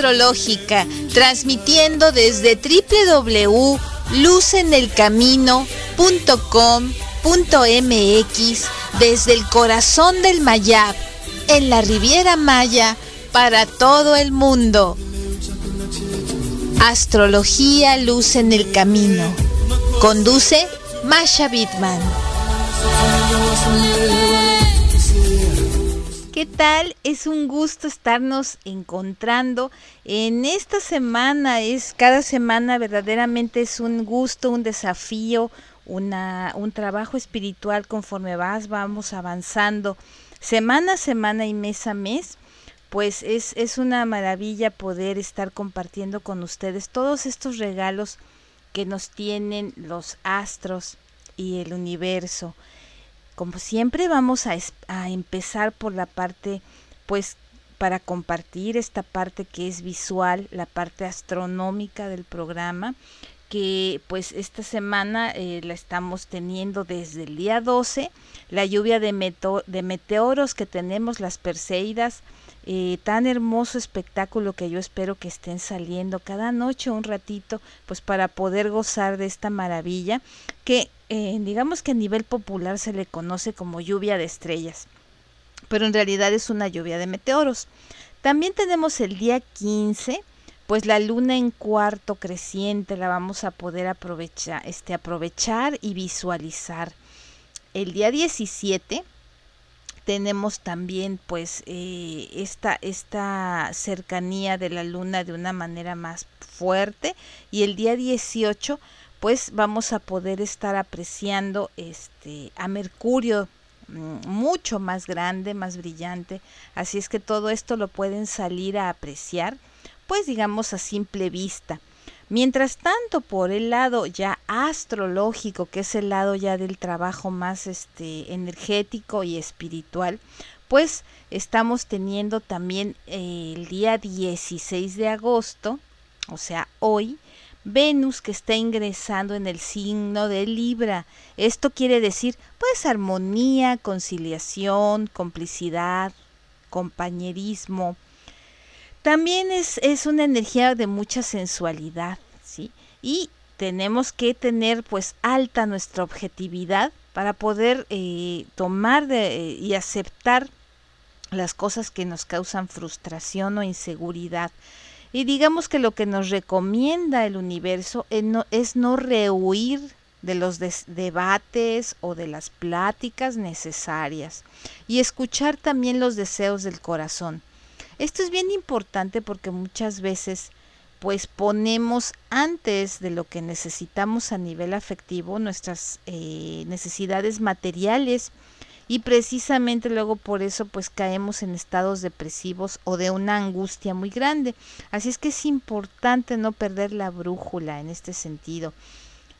astrológica, transmitiendo desde www.luzenelcamino.com.mx desde el corazón del Mayab, en la Riviera Maya, para todo el mundo. Astrología Luz en el Camino. Conduce Masha Bitman. ¿Qué tal? Es un gusto estarnos encontrando en esta semana. Es cada semana verdaderamente es un gusto, un desafío, una, un trabajo espiritual conforme vas, vamos avanzando semana a semana y mes a mes. Pues es, es una maravilla poder estar compartiendo con ustedes todos estos regalos que nos tienen los astros y el universo como siempre vamos a, empezar por la parte, pues para compartir esta parte que es visual, la parte astronómica del programa, que pues esta semana eh, la estamos teniendo desde el día 12, la lluvia de, de meteoros que tenemos, las Perseidas, eh, tan hermoso espectáculo que yo espero que estén saliendo cada noche un ratito, pues para poder gozar de esta maravilla que digamos que a nivel popular se le conoce como lluvia de estrellas, pero en realidad es una lluvia de meteoros. También tenemos el día 15, pues la luna en cuarto creciente la vamos a poder aprovechar, este, aprovechar y visualizar. El día 17 tenemos también pues eh, esta, esta cercanía de la luna de una manera más fuerte y el día 18 pues vamos a poder estar apreciando este a Mercurio mm, mucho más grande, más brillante, así es que todo esto lo pueden salir a apreciar, pues digamos a simple vista. Mientras tanto, por el lado ya astrológico, que es el lado ya del trabajo más este energético y espiritual, pues estamos teniendo también eh, el día 16 de agosto, o sea, hoy, Venus que está ingresando en el signo de Libra. Esto quiere decir pues armonía, conciliación, complicidad, compañerismo. También es, es una energía de mucha sensualidad, ¿sí? Y tenemos que tener pues alta nuestra objetividad para poder eh, tomar de, y aceptar las cosas que nos causan frustración o inseguridad. Y digamos que lo que nos recomienda el universo es no, rehuir de los debates o de las pláticas necesarias y escuchar también los deseos del corazón. Esto es bien importante porque muchas veces pues ponemos antes de lo que necesitamos a nivel afectivo nuestras eh, necesidades materiales y precisamente luego por eso pues caemos en estados depresivos o de una angustia muy grande. Así es que es importante no perder la brújula en este sentido.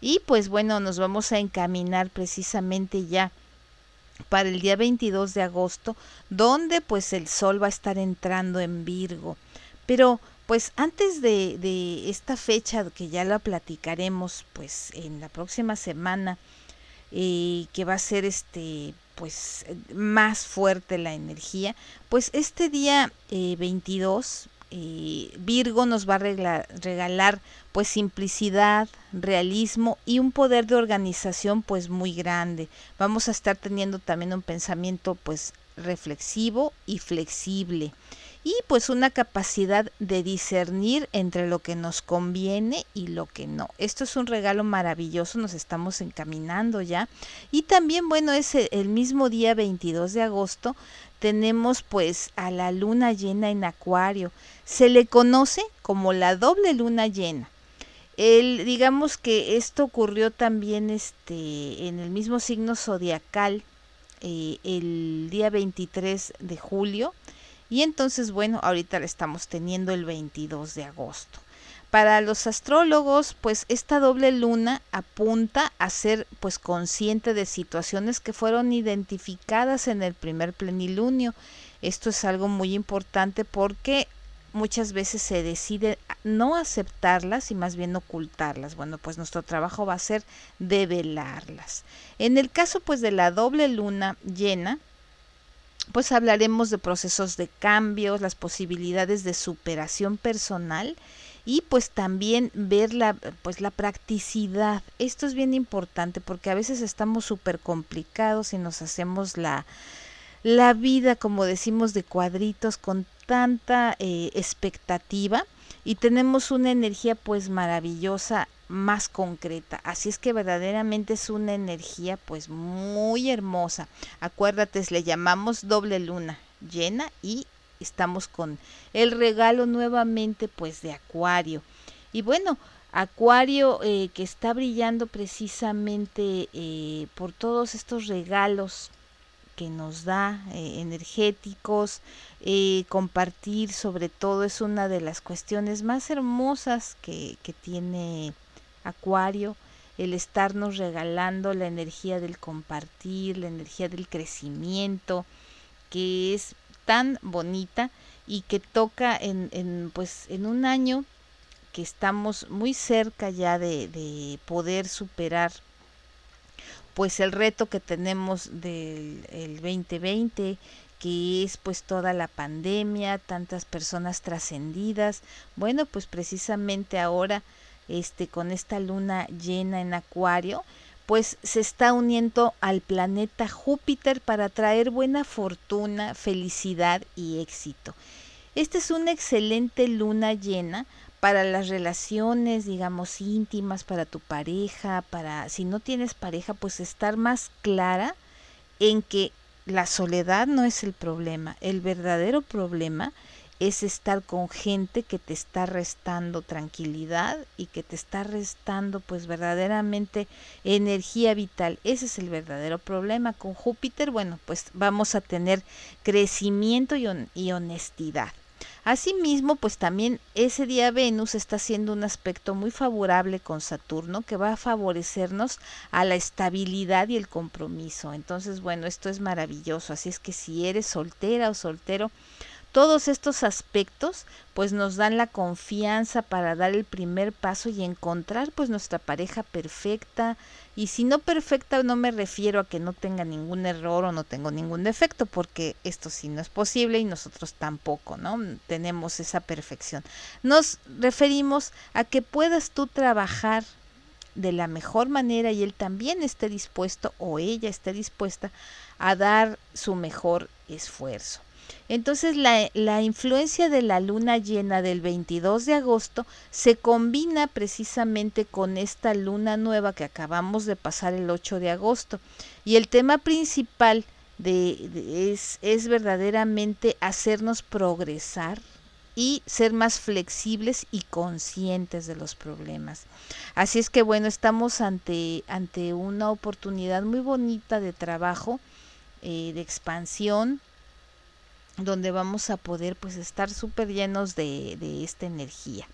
Y pues bueno, nos vamos a encaminar precisamente ya para el día 22 de agosto, donde pues el sol va a estar entrando en Virgo. Pero pues antes de, de esta fecha, que ya la platicaremos pues en la próxima semana, eh, que va a ser este pues más fuerte la energía, pues este día 22 eh, eh, Virgo nos va a regalar, pues simplicidad, realismo y un poder de organización pues muy grande. Vamos a estar teniendo también un pensamiento pues reflexivo y flexible y pues una capacidad de discernir entre lo que nos conviene y lo que no. Esto es un regalo maravilloso, nos estamos encaminando ya. Y también, bueno, es el mismo día 22 de agosto, tenemos pues a la luna llena en Acuario. Se le conoce como la doble luna llena. El, digamos que esto ocurrió también este, en el mismo signo zodiacal eh, el día 23 de julio y entonces, bueno, ahorita la estamos teniendo el 22 de agosto. Para los astrólogos, pues esta doble luna apunta a ser pues consciente de situaciones que fueron identificadas en el primer plenilunio. Esto es algo muy importante porque muchas veces se decide no aceptarlas y más bien ocultarlas. Bueno, pues nuestro trabajo va a ser develarlas. En el caso pues de la doble luna llena, pues hablaremos de procesos de cambios, las posibilidades de superación personal y pues también ver la, pues la practicidad. Esto es bien importante porque a veces estamos súper complicados y nos hacemos la, la vida, como decimos, de cuadritos con tanta eh, expectativa y tenemos una energía pues maravillosa más concreta. Así es que verdaderamente es una energía pues muy hermosa. Acuérdate, le llamamos doble luna llena y estamos con el regalo nuevamente pues de Acuario. Y bueno, Acuario eh, que está brillando precisamente eh, por todos estos regalos que nos da eh, energéticos, compartir sobre todo es una de las cuestiones más hermosas que, que tiene Acuario, el estarnos regalando la energía del compartir, la energía del crecimiento, que es tan bonita y que toca en, en, pues, en un año que estamos muy cerca ya de, de, poder superar pues el reto que tenemos del el 2020 que es pues toda la pandemia, tantas personas trascendidas. Bueno, pues precisamente ahora este con esta luna llena en Acuario, pues se está uniendo al planeta Júpiter para traer buena fortuna, felicidad y éxito. Esta es una excelente luna llena para las relaciones, digamos, íntimas, para tu pareja, para si no tienes pareja, pues estar más clara en que la soledad no es el problema, el verdadero problema es estar con gente que te está restando tranquilidad y que te está restando pues verdaderamente energía vital. Ese es el verdadero problema con Júpiter. Bueno, pues vamos a tener crecimiento y, y honestidad. Asimismo, pues también ese día Venus está haciendo un aspecto muy favorable con Saturno que va a favorecernos a la estabilidad y el compromiso. Entonces, bueno, esto es maravilloso. Así es que si eres soltera o soltero, todos estos aspectos pues nos dan la confianza para dar el primer paso y encontrar pues nuestra pareja perfecta y si no perfecta no me refiero a que no tenga ningún error o no tengo ningún defecto porque esto sí no es posible y nosotros tampoco, ¿no? Tenemos esa perfección. Nos referimos a que puedas tú trabajar de la mejor manera y él también esté dispuesto o ella esté dispuesta a dar su mejor esfuerzo. Entonces la, la, influencia de la luna llena del 22 de agosto se combina precisamente con esta luna nueva que acabamos de pasar el 8 de agosto. Y el tema principal de, es, es verdaderamente hacernos progresar y ser más flexibles y conscientes de los problemas. Así es que bueno, estamos ante, ante una oportunidad muy bonita de trabajo, eh, de expansión, donde vamos a poder pues estar súper llenos de, de esta energía.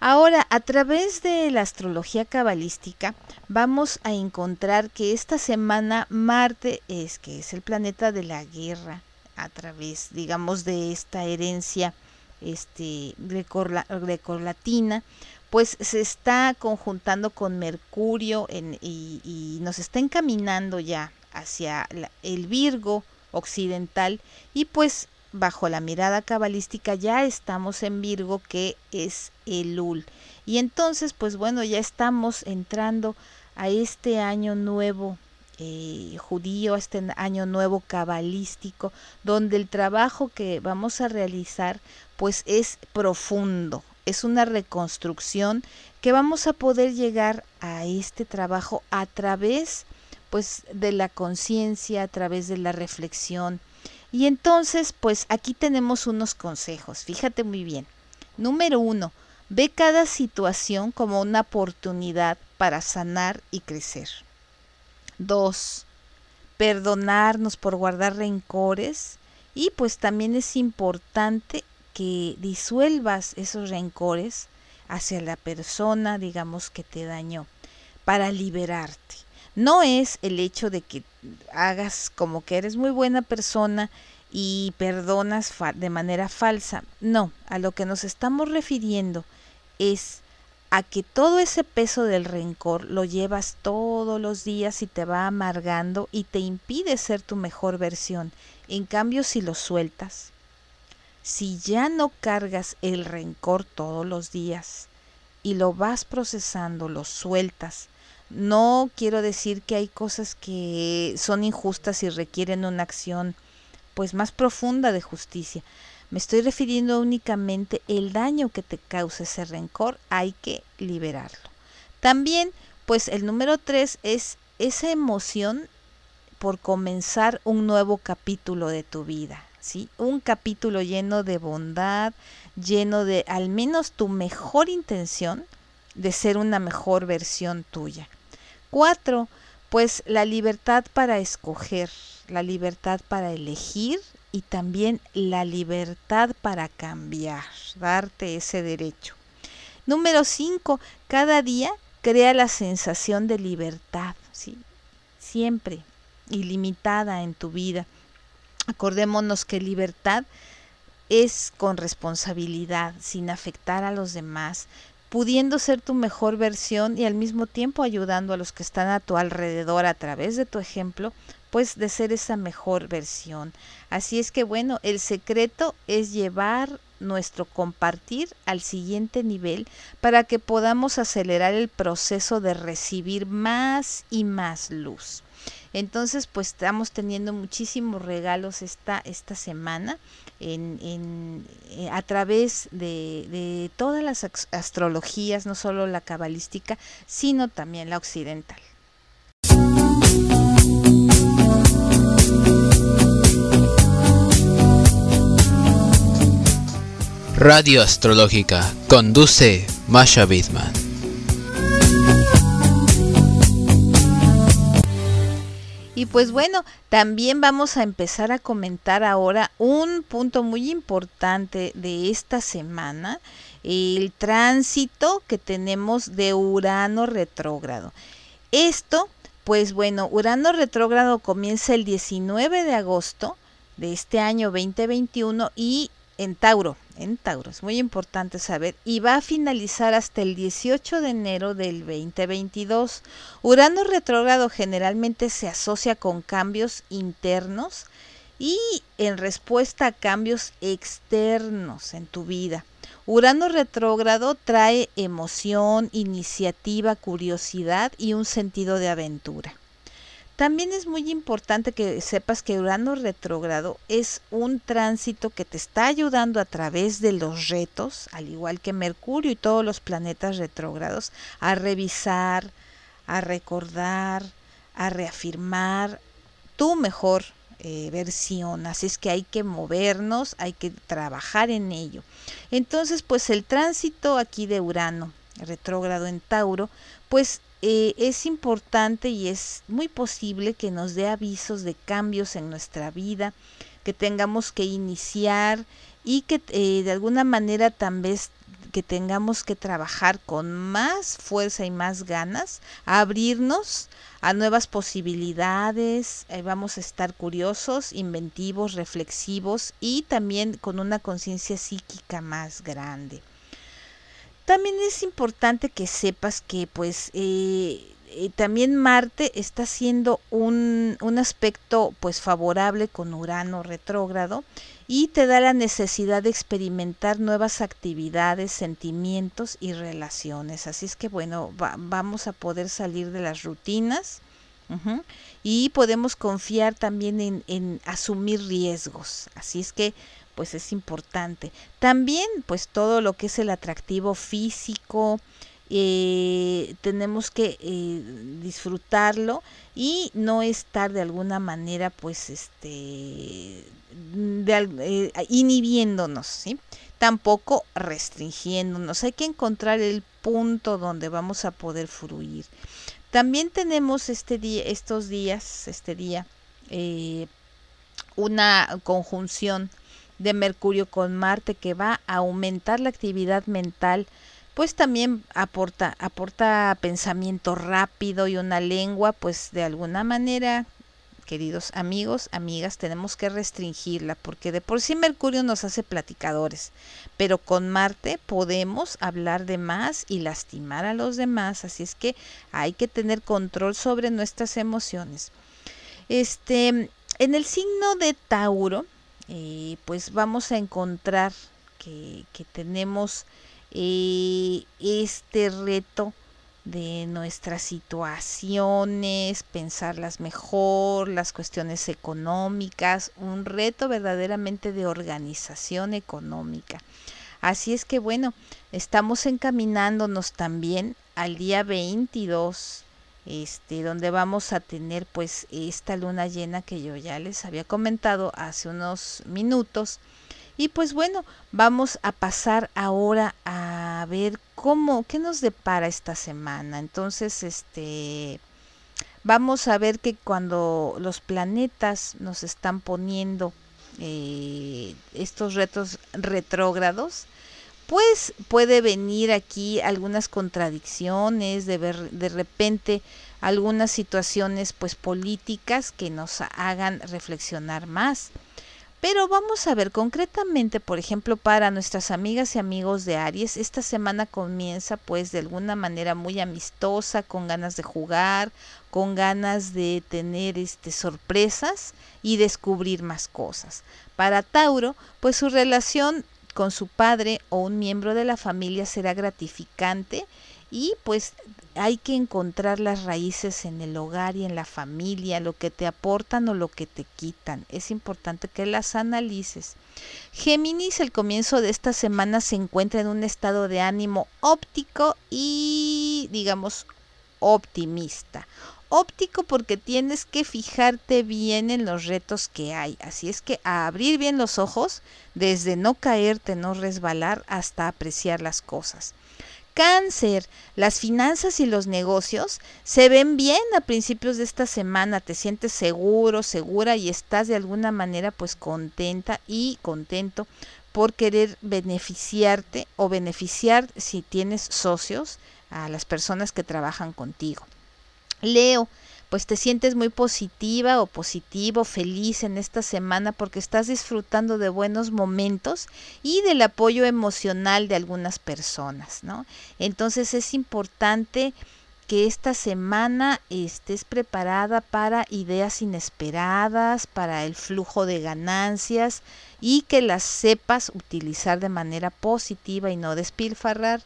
Ahora, a través de la astrología cabalística, vamos a encontrar que esta semana Marte es que es el planeta de la guerra, a través, digamos, de esta herencia este grecorlatina, pues se está conjuntando con Mercurio y, nos está encaminando ya hacia el Virgo, occidental y pues bajo la mirada cabalística ya estamos en Virgo que es el Ul. Y entonces pues bueno ya estamos entrando a este año nuevo eh, judío, a este año nuevo cabalístico, donde el trabajo que vamos a realizar pues es profundo, es una reconstrucción que vamos a poder llegar a este trabajo a través pues de la conciencia, a través de la reflexión. Y entonces, pues aquí tenemos unos consejos, fíjate muy bien. Número uno, ve cada situación como una oportunidad para sanar y crecer. Dos, perdonarnos por guardar rencores y pues también es importante que disuelvas esos rencores hacia la persona, digamos, que te dañó, para liberarte no es el hecho de que hagas como que eres muy buena persona y perdonas de manera falsa. No, a lo que nos estamos refiriendo es a que todo ese peso del rencor lo llevas todos los días y te va amargando y te impide ser tu mejor versión. En cambio, si lo sueltas, si ya no cargas el rencor todos los días y lo vas procesando, lo sueltas, no quiero decir que hay cosas que son injustas y requieren una acción pues más profunda de justicia. Me estoy refiriendo únicamente el daño que te causa ese rencor, hay que liberarlo. También, pues el número tres es esa emoción por comenzar un nuevo capítulo de tu vida, ¿sí? Un capítulo lleno de bondad, lleno de al menos tu mejor intención de ser una mejor versión tuya. Cuatro, pues la libertad para escoger, la libertad para elegir y también la libertad para cambiar, darte ese derecho. Número cinco, cada día crea la sensación de libertad, ¿sí? siempre ilimitada en tu vida. Acordémonos que libertad es con responsabilidad, sin afectar a los demás, pudiendo ser tu mejor versión y al mismo tiempo ayudando a los que están a tu alrededor a través de tu ejemplo, pues de ser esa mejor versión. Así es que bueno, el secreto es llevar nuestro compartir al siguiente nivel para que podamos acelerar el proceso de recibir más y más luz. Entonces, pues estamos teniendo muchísimos regalos esta, esta semana en, eh, a través de, de todas las astrologías, no solo la cabalística, sino también la occidental. Radio Astrológica conduce Masha Bidman. Y pues bueno, también vamos a empezar a comentar ahora un punto muy importante de esta semana, el tránsito que tenemos de Urano retrógrado. Esto, pues bueno, Urano retrógrado comienza el 19 de agosto de este año 2021 y en Tauro, en Tauro, es muy importante saber, y va a finalizar hasta el 18 de enero del 2022. Urano retrógrado generalmente se asocia con cambios internos y en respuesta a cambios externos en tu vida. Urano retrógrado trae emoción, iniciativa, curiosidad y un sentido de aventura. También es muy importante que sepas que Urano retrógrado es un tránsito que te está ayudando a través de los retos, al igual que Mercurio y todos los planetas retrógrados, a revisar, a recordar, a reafirmar tu mejor eh, versión. Así es que hay que movernos, hay que trabajar en ello. Entonces, pues el tránsito aquí de Urano retrógrado en Tauro, pues eh, es importante y es muy posible que nos dé avisos de cambios en nuestra vida, que tengamos que iniciar y que eh, de alguna manera también que tengamos que trabajar con más fuerza y más ganas, abrirnos a nuevas posibilidades, eh, vamos a estar curiosos, inventivos, reflexivos y también con una conciencia psíquica más grande. También es importante que sepas que pues eh, eh, también Marte está haciendo un, un, aspecto pues favorable con Urano retrógrado y te da la necesidad de experimentar nuevas actividades, sentimientos y relaciones. Así es que bueno, vamos a poder salir de las rutinas y podemos confiar también en, en asumir riesgos. Así es que pues es importante. También pues todo lo que es el atractivo físico, eh, tenemos que eh, disfrutarlo y no estar de alguna manera pues este eh, inhibiéndonos ¿sí? tampoco restringiéndonos hay que encontrar el punto donde vamos a poder fluir también tenemos este día estos días este día una conjunción de Mercurio con Marte que va a aumentar la actividad mental, pues también aporta, aporta pensamiento rápido y una lengua, pues de alguna manera queridos amigos, amigas, tenemos que restringirla porque de por sí Mercurio nos hace platicadores, pero con Marte podemos hablar de más y lastimar a los demás, así es que hay que tener control sobre nuestras emociones. Este, en el signo de Tauro, eh, pues vamos a encontrar que, tenemos eh, este reto de nuestras situaciones, pensarlas mejor, las cuestiones económicas, un reto verdaderamente de organización económica. Así es que bueno, estamos encaminándonos también al día 22, este, donde vamos a tener pues esta luna llena que yo ya les había comentado hace unos minutos y pues bueno, vamos a pasar ahora a ver cómo, qué nos depara esta semana. Entonces, este, vamos a ver que cuando los planetas nos están poniendo eh, estos retos retrógrados, pues puede venir aquí algunas contradicciones, de ver de repente algunas situaciones pues políticas que nos hagan reflexionar más. Pero vamos a ver concretamente, por ejemplo, para nuestras amigas y amigos de Aries, esta semana comienza pues de alguna manera muy amistosa, con ganas de jugar, con ganas de tener este sorpresas y descubrir más cosas. Para Tauro, pues su relación con su padre o un miembro de la familia será gratificante y pues hay que encontrar las raíces en el hogar y en la familia, lo que te aportan o lo que te quitan. Es importante que las analices. Géminis, el comienzo de esta semana se encuentra en un estado de ánimo óptico y, digamos, optimista. Óptico porque tienes que fijarte bien en los retos que hay. Así es que a abrir bien los ojos, desde no caerte, no resbalar, hasta apreciar las cosas. Cáncer, las finanzas y los negocios se ven bien a principios de esta semana, te sientes seguro, segura y estás de alguna manera pues contenta y contento por querer beneficiarte o beneficiar si tienes socios a las personas que trabajan contigo. Leo, pues te sientes muy positiva o positivo, feliz en esta semana porque estás disfrutando de buenos momentos y del apoyo emocional de algunas personas, ¿no? Entonces es importante que esta semana estés preparada para ideas inesperadas, para el flujo de ganancias y que las sepas utilizar de manera positiva y no despilfarrar.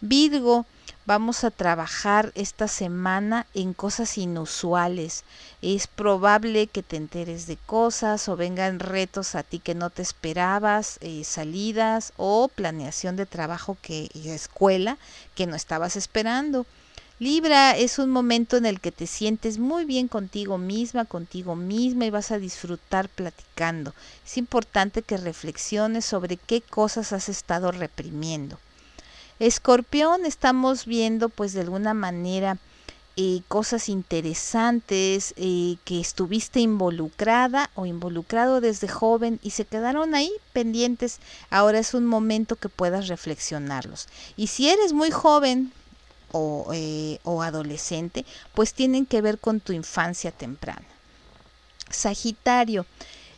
Virgo, Vamos a trabajar esta semana en cosas inusuales. Es probable que te enteres de cosas o vengan retos a ti que no te esperabas, eh, salidas o planeación de trabajo que escuela que no estabas esperando. Libra es un momento en el que te sientes muy bien contigo misma, contigo misma y vas a disfrutar platicando. Es importante que reflexiones sobre qué cosas has estado reprimiendo. Escorpión estamos viendo pues de alguna manera eh, cosas interesantes eh, que estuviste involucrada o involucrado desde joven y se quedaron ahí pendientes. Ahora es un momento que puedas reflexionarlos. Y si eres muy joven o, eh, o adolescente, pues tienen que ver con tu infancia temprana. Sagitario,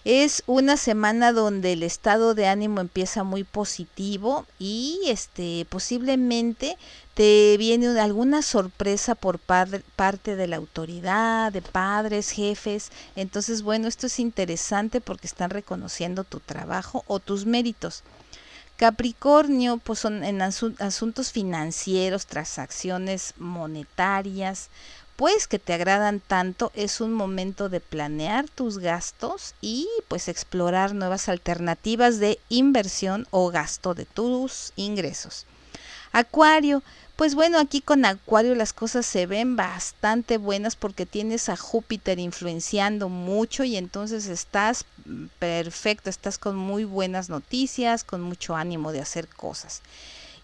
es una semana donde el estado de ánimo empieza muy positivo y este posiblemente te viene alguna sorpresa por parte de la autoridad, de padres, jefes. Entonces, bueno, esto es interesante porque están reconociendo tu trabajo o tus méritos. Capricornio, pues son en asuntos financieros, transacciones monetarias, pues que te agradan tanto, es un momento de planear tus gastos y pues explorar nuevas alternativas de inversión o gasto de tus ingresos. Acuario, pues bueno, aquí con Acuario las cosas se ven bastante buenas porque tienes a Júpiter influenciando mucho y entonces estás perfecto, estás con muy buenas noticias, con mucho ánimo de hacer cosas.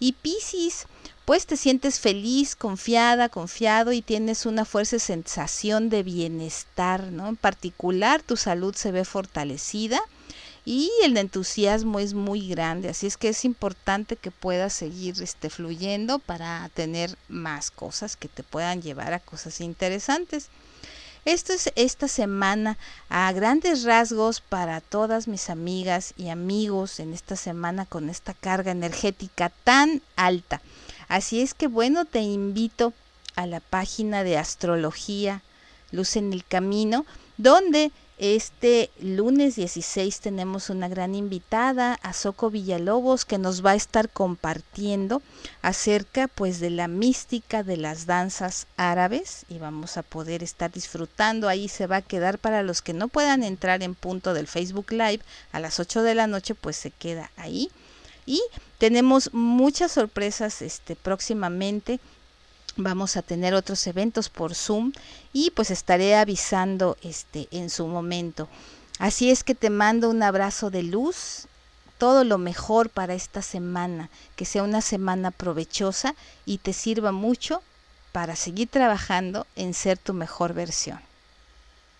Y Piscis, pues te sientes feliz, confiada, confiado y tienes una fuerte sensación de bienestar, ¿no? En particular, tu salud se ve fortalecida y el entusiasmo es muy grande, así es que es importante que puedas seguir este, fluyendo para tener más cosas que te puedan llevar a cosas interesantes. Esto es esta semana a grandes rasgos para todas mis amigas y amigos en esta semana con esta carga energética tan alta. Así es que bueno, te invito a la página de astrología Luz en el Camino, donde este lunes 16 tenemos una gran invitada, a Soco Villalobos, que nos va a estar compartiendo acerca pues de la mística de las danzas árabes y vamos a poder estar disfrutando. Ahí se va a quedar para los que no puedan entrar en punto del Facebook Live a las 8 de la noche, pues se queda ahí. Y tenemos muchas sorpresas este próximamente vamos a tener otros eventos por Zoom y pues estaré avisando este en su momento. Así es que te mando un abrazo de luz, todo lo mejor para esta semana, que sea una semana provechosa y te sirva mucho para seguir trabajando en ser tu mejor versión.